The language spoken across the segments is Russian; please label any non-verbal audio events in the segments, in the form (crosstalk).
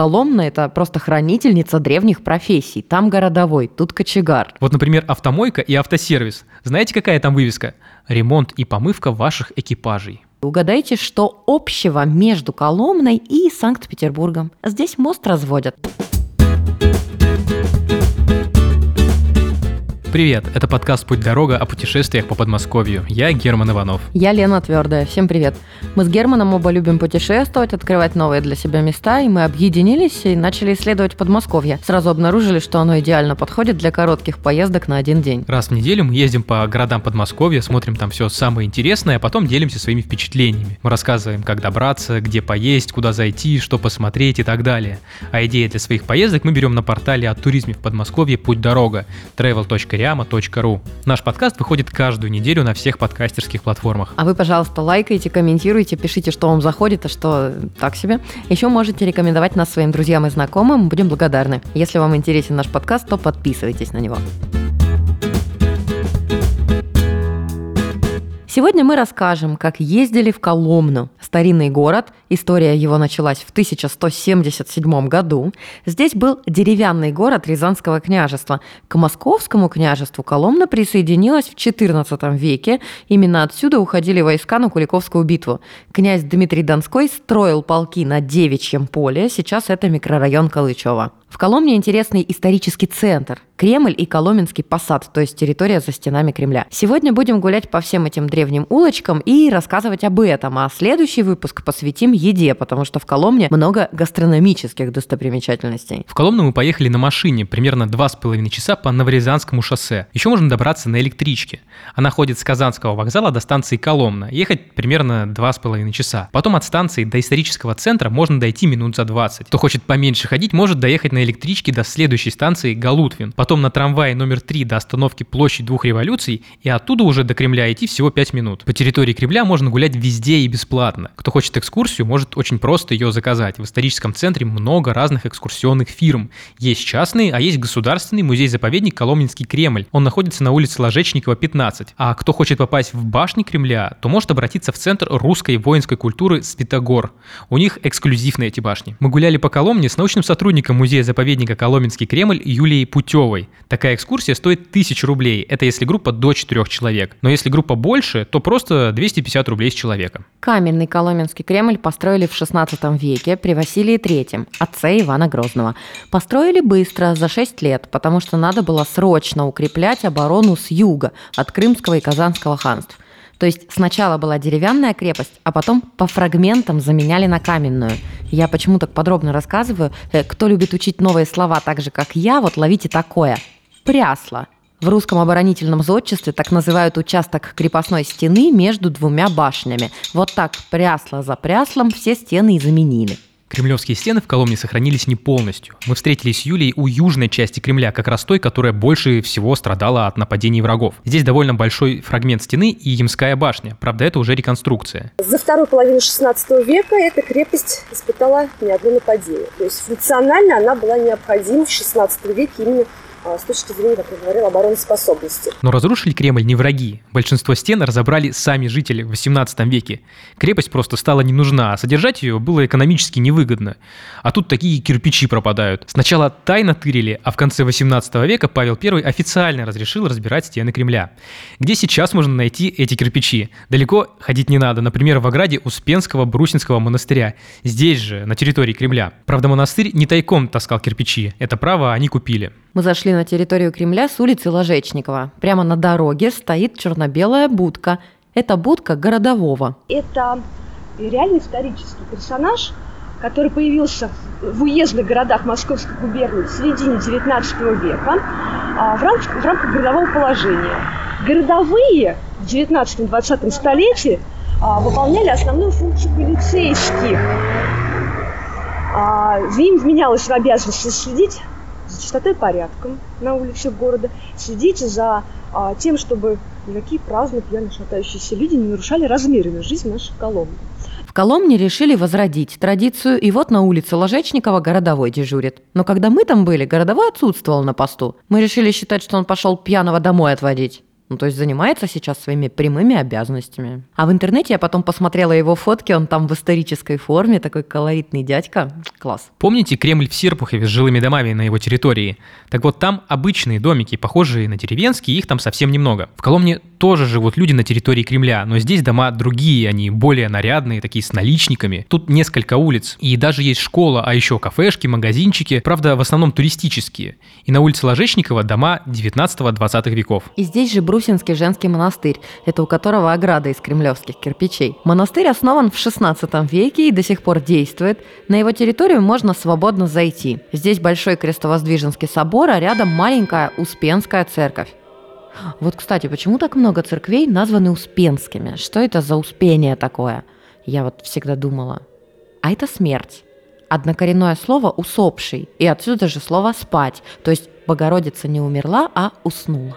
Коломна – это просто хранительница древних профессий. Там городовой, тут кочегар. Вот, например, автомойка и автосервис. Знаете, какая там вывеска? Ремонт и помывка ваших экипажей. Угадайте, что общего между Коломной и Санкт-Петербургом? Здесь мост разводят. Привет, это подкаст «Путь-дорога» о путешествиях по Подмосковью. Я Герман Иванов. Я Лена Твердая. Всем привет. Мы с Германом оба любим путешествовать, открывать новые для себя места, и мы объединились и начали исследовать Подмосковье. Сразу обнаружили, что оно идеально подходит для коротких поездок на один день. Раз в неделю мы ездим по городам Подмосковья, смотрим там все самое интересное, а потом делимся своими впечатлениями. Мы рассказываем, как добраться, где поесть, куда зайти, что посмотреть и так далее. А идеи для своих поездок мы берем на портале о туризме в Подмосковье «Путь-дорога» travel.ru прямо.ру. Наш подкаст выходит каждую неделю на всех подкастерских платформах. А вы, пожалуйста, лайкайте, комментируйте, пишите, что вам заходит, а что так себе. Еще можете рекомендовать нас своим друзьям и знакомым, будем благодарны. Если вам интересен наш подкаст, то подписывайтесь на него. Сегодня мы расскажем, как ездили в Коломну, старинный город. История его началась в 1177 году. Здесь был деревянный город Рязанского княжества. К Московскому княжеству Коломна присоединилась в XIV веке. Именно отсюда уходили войска на Куликовскую битву. Князь Дмитрий Донской строил полки на Девичьем поле. Сейчас это микрорайон Калычева. В Коломне интересный исторический центр – Кремль и Коломенский посад, то есть территория за стенами Кремля. Сегодня будем гулять по всем этим древним улочкам и рассказывать об этом, а следующий выпуск посвятим еде, потому что в Коломне много гастрономических достопримечательностей. В Коломну мы поехали на машине примерно два с половиной часа по Новорязанскому шоссе. Еще можно добраться на электричке. Она ходит с Казанского вокзала до станции Коломна. Ехать примерно два с половиной часа. Потом от станции до исторического центра можно дойти минут за 20. Кто хочет поменьше ходить, может доехать на электричке до следующей станции Галутвин, потом на трамвае номер 3 до остановки Площадь двух революций и оттуда уже до Кремля идти всего 5 минут. По территории Кремля можно гулять везде и бесплатно. Кто хочет экскурсию, может очень просто ее заказать. В историческом центре много разных экскурсионных фирм. Есть частные, а есть государственный музей-заповедник Коломенский Кремль. Он находится на улице Ложечникова, 15. А кто хочет попасть в башни Кремля, то может обратиться в Центр русской воинской культуры Святогор. У них эксклюзивные эти башни. Мы гуляли по Коломне с научным сотрудником музея заповедника Коломенский Кремль Юлией Путевой. Такая экскурсия стоит 1000 рублей. Это если группа до 4 человек. Но если группа больше, то просто 250 рублей с человека. Каменный Коломенский Кремль построили в 16 веке при Василии III, отце Ивана Грозного. Построили быстро, за 6 лет, потому что надо было срочно укреплять оборону с юга от Крымского и Казанского ханств. То есть сначала была деревянная крепость, а потом по фрагментам заменяли на каменную. Я почему так подробно рассказываю? Э, кто любит учить новые слова так же, как я, вот ловите такое. Прясло. В русском оборонительном зодчестве так называют участок крепостной стены между двумя башнями. Вот так прясло за пряслом все стены и заменили. Кремлевские стены в Коломне сохранились не полностью. Мы встретились с Юлей у южной части Кремля, как раз той, которая больше всего страдала от нападений врагов. Здесь довольно большой фрагмент стены и Ямская башня. Правда, это уже реконструкция. За вторую половину 16 века эта крепость испытала не одно нападение. То есть функционально она была необходима в 16 веке именно с точки зрения, как я говорила, обороноспособности. Но разрушили Кремль не враги. Большинство стен разобрали сами жители в 18 веке. Крепость просто стала не нужна, а содержать ее было экономически невыгодно. А тут такие кирпичи пропадают. Сначала тайно тырили, а в конце 18 века Павел I официально разрешил разбирать стены Кремля. Где сейчас можно найти эти кирпичи? Далеко ходить не надо, например, в ограде Успенского Брусинского монастыря. Здесь же, на территории Кремля. Правда, монастырь не тайком таскал кирпичи. Это право они купили. Мы зашли на территорию Кремля с улицы Ложечникова. Прямо на дороге стоит черно-белая будка. Это будка городового. Это реальный исторический персонаж, который появился в уездных городах Московской губернии в середине XIX века а, в рамках, в рамках городового положения. Городовые в XIX-XX столетии а, выполняли основную функцию полицейских. А, им вменялось в обязанность следить за чистотой и порядком на улицах города, следите за а, тем, чтобы никакие праздные, пьяно шатающиеся люди не нарушали размеренную жизнь нашей Коломны. В Коломне решили возродить традицию, и вот на улице Ложечникова городовой дежурит. Но когда мы там были, городовой отсутствовал на посту. Мы решили считать, что он пошел пьяного домой отводить. Ну, то есть занимается сейчас своими прямыми обязанностями. А в интернете я потом посмотрела его фотки, он там в исторической форме, такой колоритный дядька. Класс. Помните Кремль в Серпухове с жилыми домами на его территории? Так вот там обычные домики, похожие на деревенские, их там совсем немного. В Коломне тоже живут люди на территории Кремля, но здесь дома другие, они более нарядные, такие с наличниками. Тут несколько улиц, и даже есть школа, а еще кафешки, магазинчики, правда, в основном туристические. И на улице Ложечникова дома 19-20 веков. И здесь же Брусинский женский монастырь, это у которого ограда из кремлевских кирпичей. Монастырь основан в 16 веке и до сих пор действует. На его территорию можно свободно зайти. Здесь большой крестовоздвиженский собор, а рядом маленькая Успенская церковь. Вот, кстати, почему так много церквей названы Успенскими? Что это за Успение такое? Я вот всегда думала. А это смерть. Однокоренное слово «усопший», и отсюда же слово «спать», то есть Богородица не умерла, а уснула.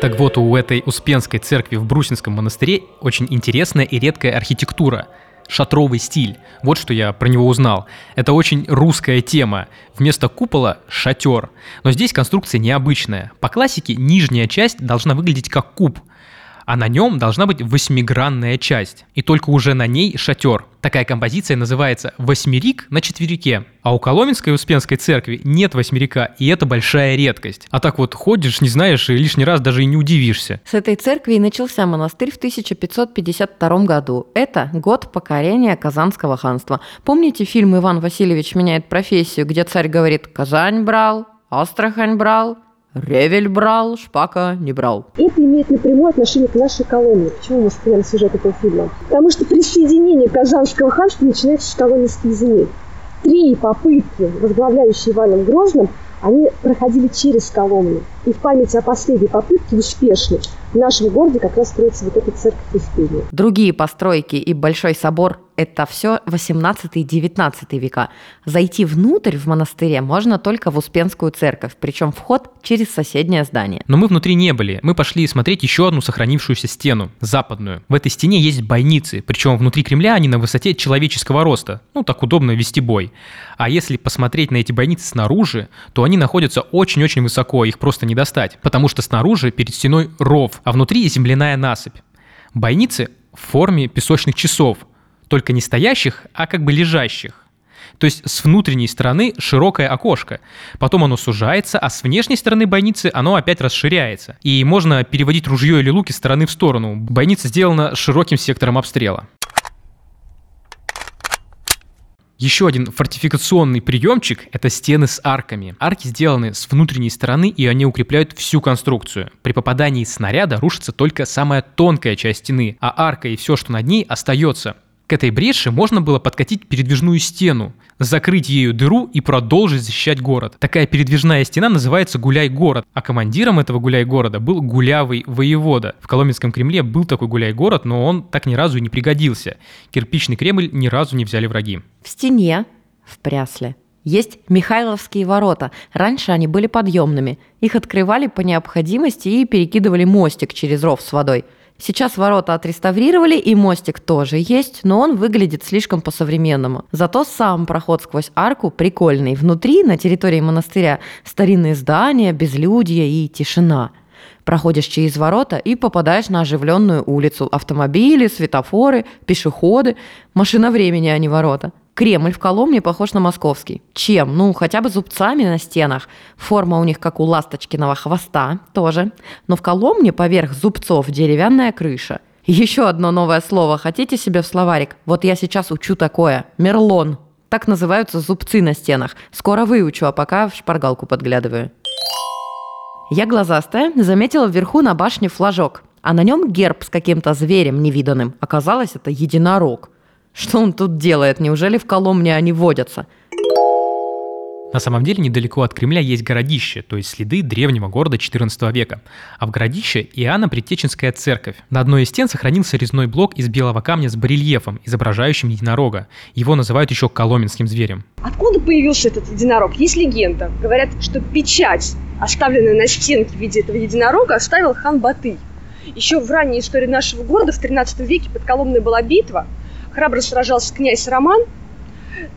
Так вот, у этой Успенской церкви в Брусинском монастыре очень интересная и редкая архитектура – шатровый стиль. Вот что я про него узнал. Это очень русская тема. Вместо купола – шатер. Но здесь конструкция необычная. По классике нижняя часть должна выглядеть как куб – а на нем должна быть восьмигранная часть, и только уже на ней шатер. Такая композиция называется «восьмерик на четверике». А у Коломенской Успенской церкви нет восьмерика, и это большая редкость. А так вот ходишь, не знаешь, и лишний раз даже и не удивишься. С этой церкви и начался монастырь в 1552 году. Это год покорения Казанского ханства. Помните фильм «Иван Васильевич меняет профессию», где царь говорит «Казань брал», «Астрахань брал», Ревель брал, Шпака не брал. Это имеет напрямую отношение к нашей колонии. Почему мы вспоминаем сюжет этого фильма? Потому что присоединение Казанского ханства начинается с колонийских земель. Три попытки, возглавляющие Иваном Грозным, они проходили через Коломну. И в память о последней попытке успешной в нашем городе как раз строится вот эта церковь Успения. Другие постройки и Большой собор – это все 18 и 19 века. Зайти внутрь в монастыре можно только в Успенскую церковь, причем вход через соседнее здание. Но мы внутри не были. Мы пошли смотреть еще одну сохранившуюся стену, западную. В этой стене есть бойницы, причем внутри Кремля они на высоте человеческого роста. Ну, так удобно вести бой. А если посмотреть на эти бойницы снаружи, то они находятся очень-очень высоко, их просто не достать, потому что снаружи перед стеной ров, а внутри земляная насыпь. Бойницы в форме песочных часов, только не стоящих, а как бы лежащих. То есть с внутренней стороны широкое окошко, потом оно сужается, а с внешней стороны бойницы оно опять расширяется. И можно переводить ружье или лук из стороны в сторону. Бойница сделана широким сектором обстрела. Еще один фортификационный приемчик – это стены с арками. Арки сделаны с внутренней стороны, и они укрепляют всю конструкцию. При попадании снаряда рушится только самая тонкая часть стены, а арка и все, что над ней, остается. К этой бреши можно было подкатить передвижную стену, закрыть ею дыру и продолжить защищать город. Такая передвижная стена называется гуляй-город, а командиром этого гуляй-города был гулявый воевода. В Коломенском Кремле был такой гуляй-город, но он так ни разу и не пригодился. Кирпичный Кремль ни разу не взяли враги. В стене, в Прясле, есть Михайловские ворота. Раньше они были подъемными. Их открывали по необходимости и перекидывали мостик через ров с водой – Сейчас ворота отреставрировали, и мостик тоже есть, но он выглядит слишком по-современному. Зато сам проход сквозь арку прикольный. Внутри, на территории монастыря, старинные здания, безлюдье и тишина. Проходишь через ворота и попадаешь на оживленную улицу. Автомобили, светофоры, пешеходы. Машина времени, а не ворота. Кремль в Коломне похож на московский. Чем? Ну, хотя бы зубцами на стенах. Форма у них как у ласточкиного хвоста тоже. Но в Коломне поверх зубцов деревянная крыша. Еще одно новое слово. Хотите себе в словарик? Вот я сейчас учу такое. Мерлон. Так называются зубцы на стенах. Скоро выучу, а пока в шпаргалку подглядываю. Я глазастая заметила вверху на башне флажок, а на нем герб с каким-то зверем невиданным. Оказалось, это единорог – что он тут делает? Неужели в Коломне они водятся? На самом деле недалеко от Кремля есть городище, то есть следы древнего города XIV века. А в городище Иоанна Предтеченская церковь. На одной из стен сохранился резной блок из белого камня с барельефом, изображающим единорога. Его называют еще коломенским зверем. Откуда появился этот единорог? Есть легенда. Говорят, что печать, оставленная на стенке в виде этого единорога, оставил хан Батый. Еще в ранней истории нашего города в 13 веке под Коломной была битва – храбро сражался князь Роман,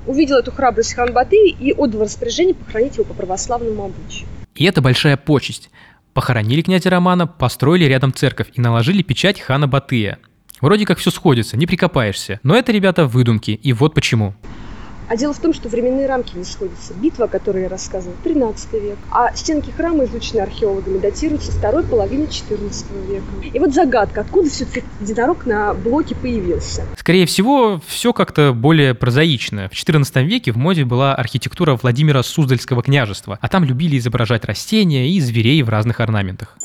увидел эту храбрость хан Батый и отдал распоряжение похоронить его по православному обычаю. И это большая почесть. Похоронили князя Романа, построили рядом церковь и наложили печать хана Батыя. Вроде как все сходится, не прикопаешься. Но это, ребята, выдумки, и вот почему. А дело в том, что временные рамки не сходятся. Битва, о которой я рассказывала, 13 век. А стенки храма, изученные археологами, датируются второй половине 14 века. И вот загадка, откуда все-таки единорог на блоке появился? Скорее всего, все как-то более прозаично. В 14 веке в моде была архитектура Владимира Суздальского княжества, а там любили изображать растения и зверей в разных орнаментах.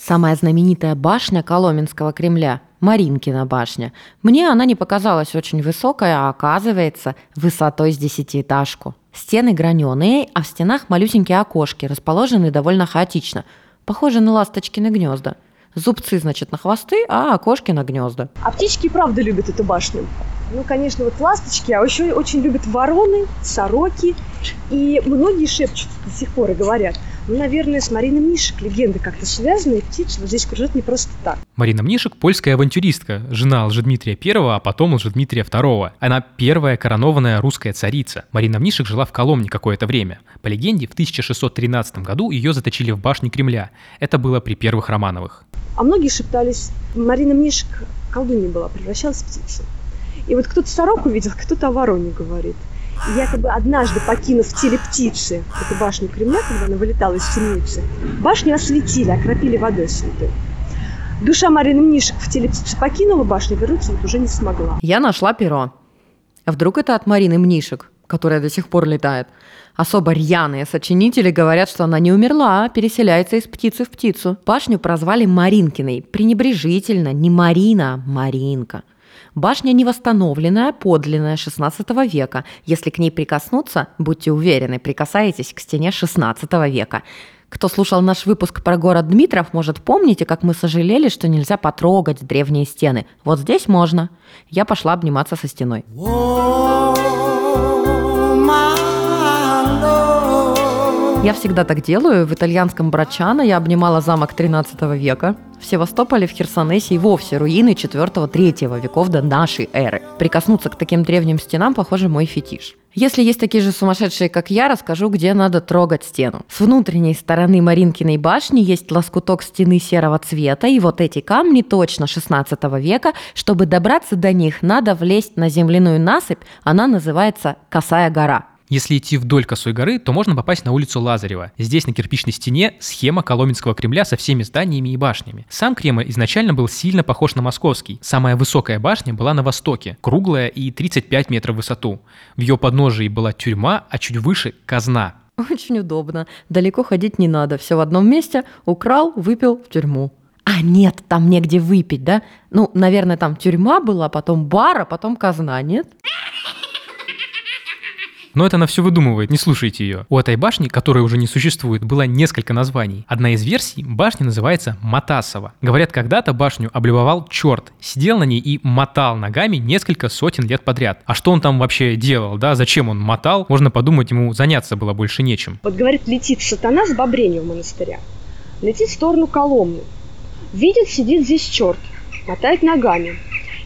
Самая знаменитая башня Коломенского Кремля – Маринкина башня. Мне она не показалась очень высокой, а оказывается высотой с десятиэтажку. Стены граненые, а в стенах малюсенькие окошки, расположены довольно хаотично. Похожи на ласточкины гнезда. Зубцы, значит, на хвосты, а окошки на гнезда. А птички правда любят эту башню. Ну, конечно, вот ласточки, а еще очень любят вороны, сороки. И многие шепчут до сих пор и говорят, ну, наверное, с Мариной Мнишек легенды как-то связаны, и птица вот здесь кружит не просто так. Марина Мнишек – польская авантюристка, жена Лжедмитрия I, а потом Лжедмитрия II. Она первая коронованная русская царица. Марина Мнишек жила в Коломне какое-то время. По легенде, в 1613 году ее заточили в башне Кремля. Это было при первых Романовых. А многие шептались, Марина Мнишек колдунья была, превращалась в птицу. И вот кто-то сороку видел, кто-то о вороне говорит. Якобы однажды, покинув теле птицы, эту башню Кремля, когда она вылетала из темницы, башню осветили, окропили водой святой. Душа Марины Мнишек в теле птицы покинула башню, вернуться вот уже не смогла. Я нашла перо. А вдруг это от Марины Мнишек, которая до сих пор летает? Особо рьяные сочинители говорят, что она не умерла, а переселяется из птицы в птицу. Башню прозвали Маринкиной. Пренебрежительно. Не Марина, а Маринка. Башня не восстановленная, подлинная 16 века. Если к ней прикоснуться, будьте уверены, прикасаетесь к стене 16 века. Кто слушал наш выпуск про город Дмитров, может помните, как мы сожалели, что нельзя потрогать древние стены. Вот здесь можно. Я пошла обниматься со стеной. Я всегда так делаю. В итальянском Брачано я обнимала замок 13 века. В Севастополе, в Херсонесе и вовсе руины 4-3 веков до нашей эры. Прикоснуться к таким древним стенам, похоже, мой фетиш. Если есть такие же сумасшедшие, как я, расскажу, где надо трогать стену. С внутренней стороны Маринкиной башни есть лоскуток стены серого цвета, и вот эти камни точно 16 века. Чтобы добраться до них, надо влезть на земляную насыпь, она называется Косая гора. Если идти вдоль Косой горы, то можно попасть на улицу Лазарева. Здесь на кирпичной стене схема Коломенского Кремля со всеми зданиями и башнями. Сам Кремль изначально был сильно похож на московский. Самая высокая башня была на востоке, круглая и 35 метров в высоту. В ее подножии была тюрьма, а чуть выше – казна. Очень удобно. Далеко ходить не надо. Все в одном месте. Украл, выпил в тюрьму. А нет, там негде выпить, да? Ну, наверное, там тюрьма была, потом бар, а потом казна, нет? Но это она все выдумывает, не слушайте ее. У этой башни, которая уже не существует, было несколько названий. Одна из версий башни называется Матасова. Говорят, когда-то башню облюбовал черт, сидел на ней и мотал ногами несколько сотен лет подряд. А что он там вообще делал, да, зачем он мотал, можно подумать, ему заняться было больше нечем. Вот говорит, летит сатана с Бобренева монастыря, летит в сторону Коломны, видит, сидит здесь черт, мотает ногами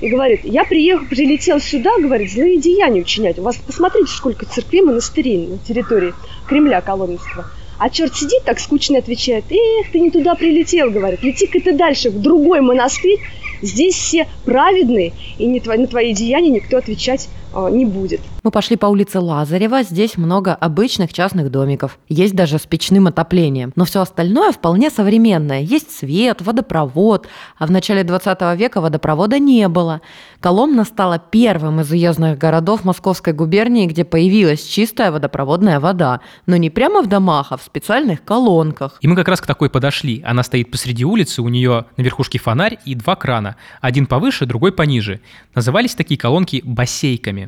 и говорит, я приехал, прилетел сюда, говорит, злые деяния учинять. У вас посмотрите, сколько церквей, монастырей на территории Кремля Коломенского. А черт сидит так скучно отвечает, эх, ты не туда прилетел, говорит, лети-ка ты дальше, в другой монастырь, здесь все праведные, и не твои, на твои деяния никто отвечать не будет. Мы пошли по улице Лазарева, здесь много обычных частных домиков. Есть даже с печным отоплением. Но все остальное вполне современное. Есть свет, водопровод. А в начале 20 века водопровода не было. Коломна стала первым из уездных городов Московской губернии, где появилась чистая водопроводная вода. Но не прямо в домах, а в специальных колонках. И мы как раз к такой подошли. Она стоит посреди улицы, у нее на верхушке фонарь и два крана. Один повыше, другой пониже. Назывались такие колонки бассейками.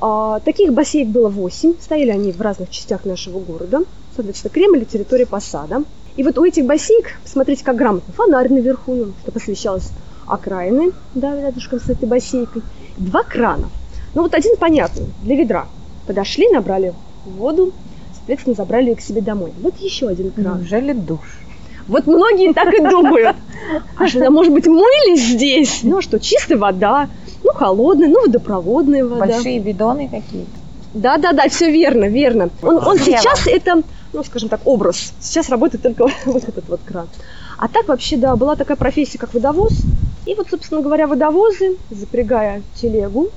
А, таких бассейк было 8, стояли они в разных частях нашего города. Соответственно, Кремль и территория посада. И вот у этих бассейк, посмотрите, как грамотно, фонарь наверху, что посвящалось окраины, да, рядышком с этой бассейкой. Два крана. Ну вот один понятный, для ведра. Подошли, набрали воду, соответственно, забрали ее к себе домой. Вот еще один кран. Неужели душ? Вот многие так и думают. А что, может быть, мылись здесь? Ну а что, чистая вода, холодная, ну, водопроводная вода. Большие бидоны какие-то. Да, да, да, все верно, верно. Он, он сейчас это ну, скажем так, образ. Сейчас работает только (laughs) вот этот вот кран. А так вообще, да, была такая профессия, как водовоз. И вот, собственно говоря, водовозы, запрягая телегу,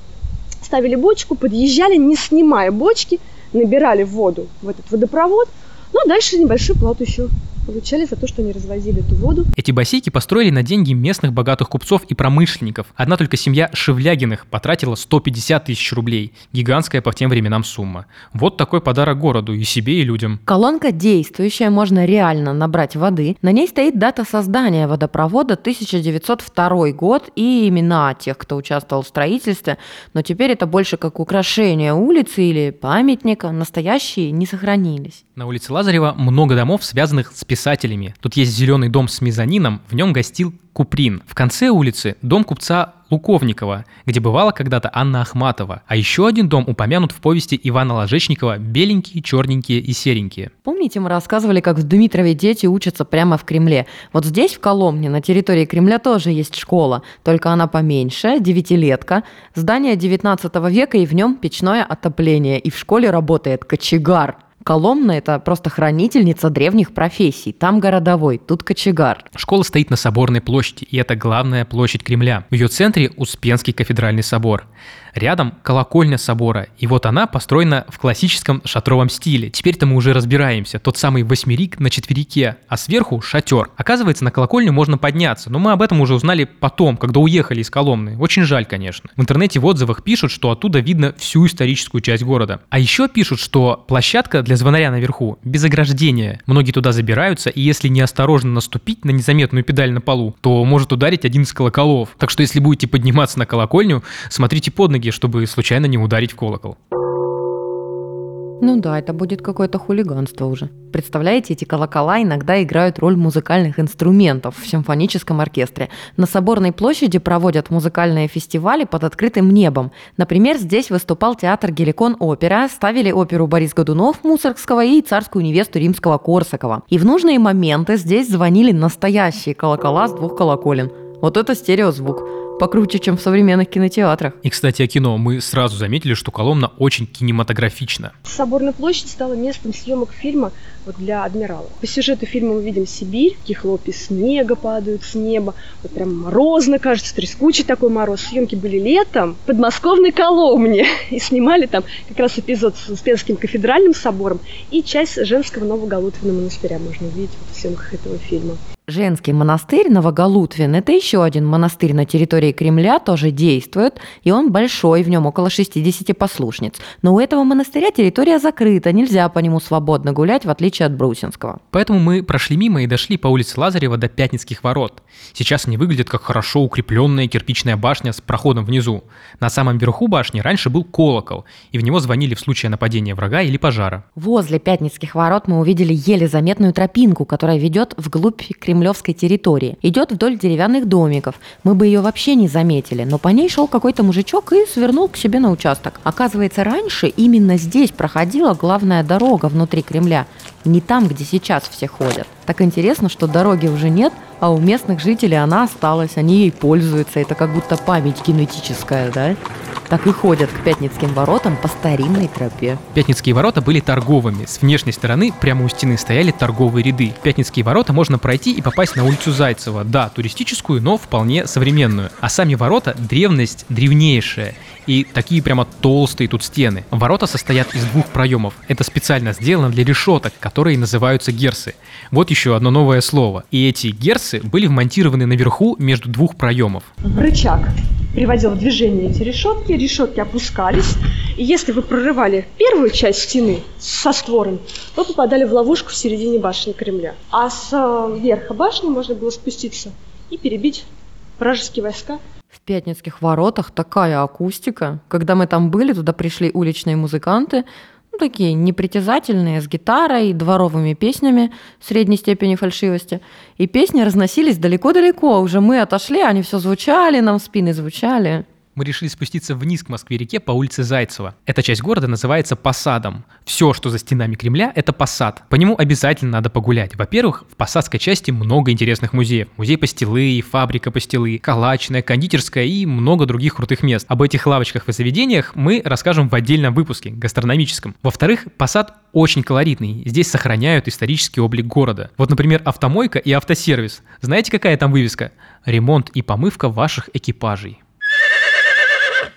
ставили бочку, подъезжали, не снимая бочки, набирали воду в этот водопровод, ну а дальше небольшую плату еще получали за то, что они развозили эту воду. Эти бассейки построили на деньги местных богатых купцов и промышленников. Одна только семья Шевлягиных потратила 150 тысяч рублей. Гигантская по тем временам сумма. Вот такой подарок городу и себе, и людям. Колонка действующая, можно реально набрать воды. На ней стоит дата создания водопровода 1902 год и имена тех, кто участвовал в строительстве. Но теперь это больше как украшение улицы или памятника. Настоящие не сохранились. На улице Лазарева много домов, связанных с писателями. Тут есть зеленый дом с мезонином, в нем гостил Куприн. В конце улицы дом купца Луковникова, где бывала когда-то Анна Ахматова. А еще один дом упомянут в повести Ивана Ложечникова «Беленькие, черненькие и серенькие». Помните, мы рассказывали, как в Дмитрове дети учатся прямо в Кремле? Вот здесь, в Коломне, на территории Кремля тоже есть школа, только она поменьше, девятилетка. Здание 19 века и в нем печное отопление. И в школе работает кочегар. Коломна – это просто хранительница древних профессий. Там городовой, тут кочегар. Школа стоит на Соборной площади, и это главная площадь Кремля. В ее центре Успенский кафедральный собор. Рядом колокольня собора, и вот она построена в классическом шатровом стиле. Теперь-то мы уже разбираемся. Тот самый восьмерик на четверике, а сверху шатер. Оказывается, на колокольню можно подняться, но мы об этом уже узнали потом, когда уехали из Коломны. Очень жаль, конечно. В интернете в отзывах пишут, что оттуда видно всю историческую часть города. А еще пишут, что площадка для звонаря наверху без ограждения. Многие туда забираются, и если неосторожно наступить на незаметную педаль на полу, то может ударить один из колоколов. Так что если будете подниматься на колокольню, смотрите под ноги, чтобы случайно не ударить в колокол. Ну да, это будет какое-то хулиганство уже. Представляете, эти колокола иногда играют роль музыкальных инструментов в симфоническом оркестре. На Соборной площади проводят музыкальные фестивали под открытым небом. Например, здесь выступал театр Геликон Опера, ставили оперу Борис Годунов Мусоргского и царскую невесту римского Корсакова. И в нужные моменты здесь звонили настоящие колокола с двух колоколен. Вот это стереозвук покруче, чем в современных кинотеатрах. И, кстати, о кино. Мы сразу заметили, что Коломна очень кинематографична. Соборная площадь стала местом съемок фильма вот для адмирала. По сюжету фильма мы видим Сибирь, какие хлопья снега падают с неба, вот прям морозно, кажется, трескучий такой мороз. Съемки были летом в подмосковной Коломне, (laughs) и снимали там как раз эпизод с Успенским кафедральным собором и часть женского Новоголутвенного монастыря можно увидеть вот в съемках этого фильма. Женский монастырь Новоголутвин – это еще один монастырь на территории Кремля, тоже действует, и он большой, в нем около 60 послушниц. Но у этого монастыря территория закрыта, нельзя по нему свободно гулять, в отличие от Брусинского. Поэтому мы прошли мимо и дошли по улице Лазарева до Пятницких ворот. Сейчас они выглядят как хорошо укрепленная кирпичная башня с проходом внизу. На самом верху башни раньше был колокол, и в него звонили в случае нападения врага или пожара. Возле Пятницких ворот мы увидели еле заметную тропинку, которая ведет вглубь Кремля кремлевской территории. Идет вдоль деревянных домиков. Мы бы ее вообще не заметили, но по ней шел какой-то мужичок и свернул к себе на участок. Оказывается, раньше именно здесь проходила главная дорога внутри Кремля. Не там, где сейчас все ходят. Так интересно, что дороги уже нет, а у местных жителей она осталась, они ей пользуются. Это как будто память генетическая, да? Так и ходят к Пятницким воротам по старинной тропе. Пятницкие ворота были торговыми. С внешней стороны прямо у стены стояли торговые ряды. Пятницкие ворота можно пройти и попасть на улицу Зайцева. Да, туристическую, но вполне современную. А сами ворота – древность древнейшая. И такие прямо толстые тут стены. Ворота состоят из двух проемов. Это специально сделано для решеток, которые называются герсы. Вот еще одно новое слово. И эти герсы были вмонтированы наверху между двух проемов. Рычаг приводил в движение эти решетки, решетки опускались, и если вы прорывали первую часть стены со створом, вы попадали в ловушку в середине башни Кремля. А с э, верха башни можно было спуститься и перебить вражеские войска. В Пятницких воротах такая акустика. Когда мы там были, туда пришли уличные музыканты, ну, такие непритязательные, с гитарой, дворовыми песнями средней степени фальшивости. И песни разносились далеко-далеко. Уже мы отошли, они все звучали, нам в спины звучали. Мы решили спуститься вниз к Москве-реке по улице Зайцева. Эта часть города называется Посадом. Все, что за стенами Кремля, это Посад. По нему обязательно надо погулять. Во-первых, в Посадской части много интересных музеев. Музей пастилы, фабрика пастилы, калачная, кондитерская и много других крутых мест. Об этих лавочках и заведениях мы расскажем в отдельном выпуске, гастрономическом. Во-вторых, Посад очень колоритный. Здесь сохраняют исторический облик города. Вот, например, автомойка и автосервис. Знаете, какая там вывеска? Ремонт и помывка ваших экипажей.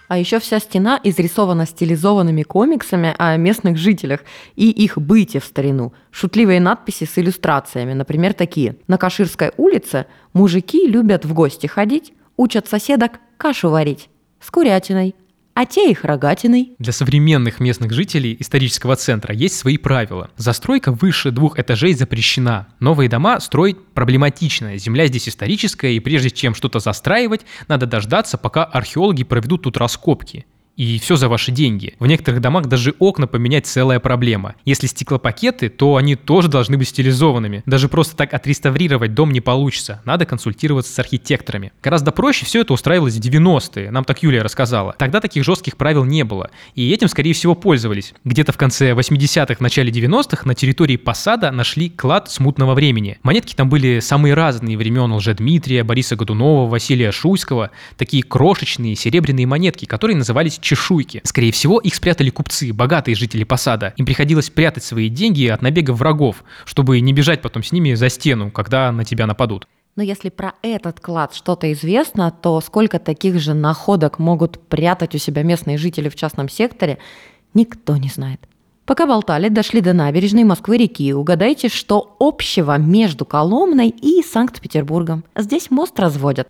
А еще вся стена изрисована стилизованными комиксами о местных жителях и их быте в старину. Шутливые надписи с иллюстрациями, например, такие. На Каширской улице мужики любят в гости ходить, учат соседок кашу варить с курятиной – а те их рогатиной. Для современных местных жителей исторического центра есть свои правила. Застройка выше двух этажей запрещена. Новые дома строить проблематично. Земля здесь историческая, и прежде чем что-то застраивать, надо дождаться, пока археологи проведут тут раскопки. И все за ваши деньги. В некоторых домах даже окна поменять целая проблема. Если стеклопакеты, то они тоже должны быть стилизованными. Даже просто так отреставрировать дом не получится. Надо консультироваться с архитекторами. Гораздо проще все это устраивалось в 90-е, нам так Юлия рассказала. Тогда таких жестких правил не было. И этим, скорее всего, пользовались. Где-то в конце 80-х, начале 90-х на территории Посада нашли клад смутного времени. Монетки там были самые разные времен Лжедмитрия, Бориса Годунова, Василия Шуйского. Такие крошечные серебряные монетки, которые назывались чешуйки. Скорее всего, их спрятали купцы, богатые жители посада. Им приходилось прятать свои деньги от набега врагов, чтобы не бежать потом с ними за стену, когда на тебя нападут. Но если про этот клад что-то известно, то сколько таких же находок могут прятать у себя местные жители в частном секторе, никто не знает. Пока болтали, дошли до набережной Москвы-реки. Угадайте, что общего между Коломной и Санкт-Петербургом. Здесь мост разводят.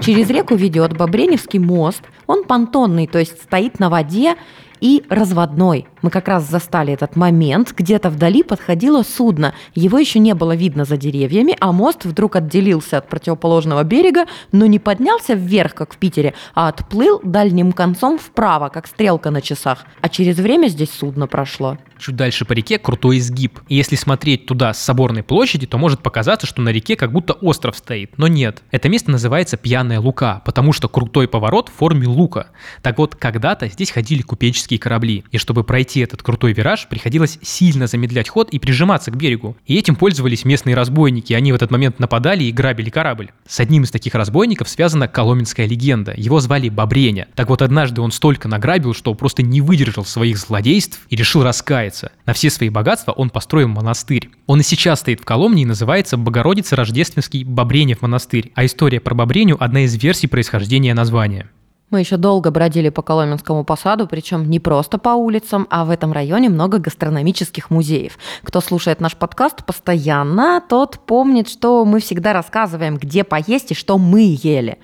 Через реку ведет Бобреневский мост. Он понтонный, то есть стоит на воде и разводной. Мы как раз застали этот момент. Где-то вдали подходило судно. Его еще не было видно за деревьями, а мост вдруг отделился от противоположного берега, но не поднялся вверх, как в Питере, а отплыл дальним концом вправо, как стрелка на часах. А через время здесь судно прошло. Чуть дальше по реке крутой изгиб. И если смотреть туда с соборной площади, то может показаться, что на реке как будто остров стоит. Но нет. Это место называется Пьяная Лука, потому что крутой поворот в форме лука. Так вот, когда-то здесь ходили купеческие корабли. И чтобы пройти пройти этот крутой вираж, приходилось сильно замедлять ход и прижиматься к берегу. И этим пользовались местные разбойники, они в этот момент нападали и грабили корабль. С одним из таких разбойников связана коломенская легенда. Его звали Бобреня. Так вот, однажды он столько награбил, что просто не выдержал своих злодейств и решил раскаяться. На все свои богатства он построил монастырь. Он и сейчас стоит в Коломне и называется Богородица Рождественский Бобренев монастырь. А история про Бобреню – одна из версий происхождения названия. Мы еще долго бродили по Коломенскому посаду, причем не просто по улицам, а в этом районе много гастрономических музеев. Кто слушает наш подкаст постоянно, тот помнит, что мы всегда рассказываем, где поесть и что мы ели.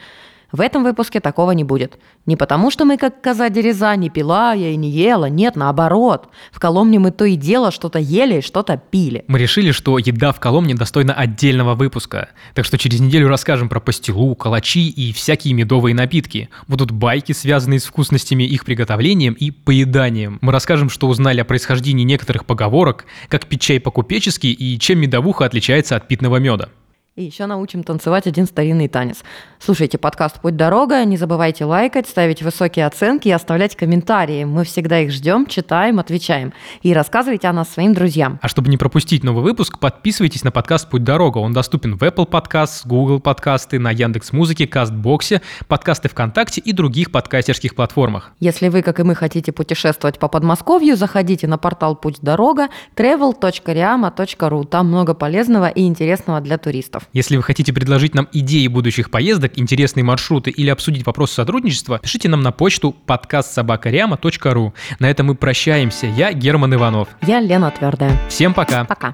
В этом выпуске такого не будет. Не потому, что мы как коза дереза не пила я и не ела, нет, наоборот. В Коломне мы то и дело что-то ели и что-то пили. Мы решили, что еда в Коломне достойна отдельного выпуска. Так что через неделю расскажем про пастилу, калачи и всякие медовые напитки. Будут байки, связанные с вкусностями их приготовлением и поеданием. Мы расскажем, что узнали о происхождении некоторых поговорок, как пить чай по-купечески и чем медовуха отличается от питного меда. И еще научим танцевать один старинный танец. Слушайте подкаст «Путь дорога», не забывайте лайкать, ставить высокие оценки и оставлять комментарии. Мы всегда их ждем, читаем, отвечаем. И рассказывайте о нас своим друзьям. А чтобы не пропустить новый выпуск, подписывайтесь на подкаст «Путь дорога». Он доступен в Apple Podcasts, Google подкасты, на Яндекс Музыке, Кастбоксе, подкасты ВКонтакте и других подкастерских платформах. Если вы, как и мы, хотите путешествовать по Подмосковью, заходите на портал «Путь дорога» travel.riama.ru. Там много полезного и интересного для туристов. Если вы хотите предложить нам идеи будущих поездок, интересные маршруты или обсудить вопросы сотрудничества, пишите нам на почту подкастсобакаряма.ру. На этом мы прощаемся. Я Герман Иванов. Я Лена Твердая. Всем пока. Пока.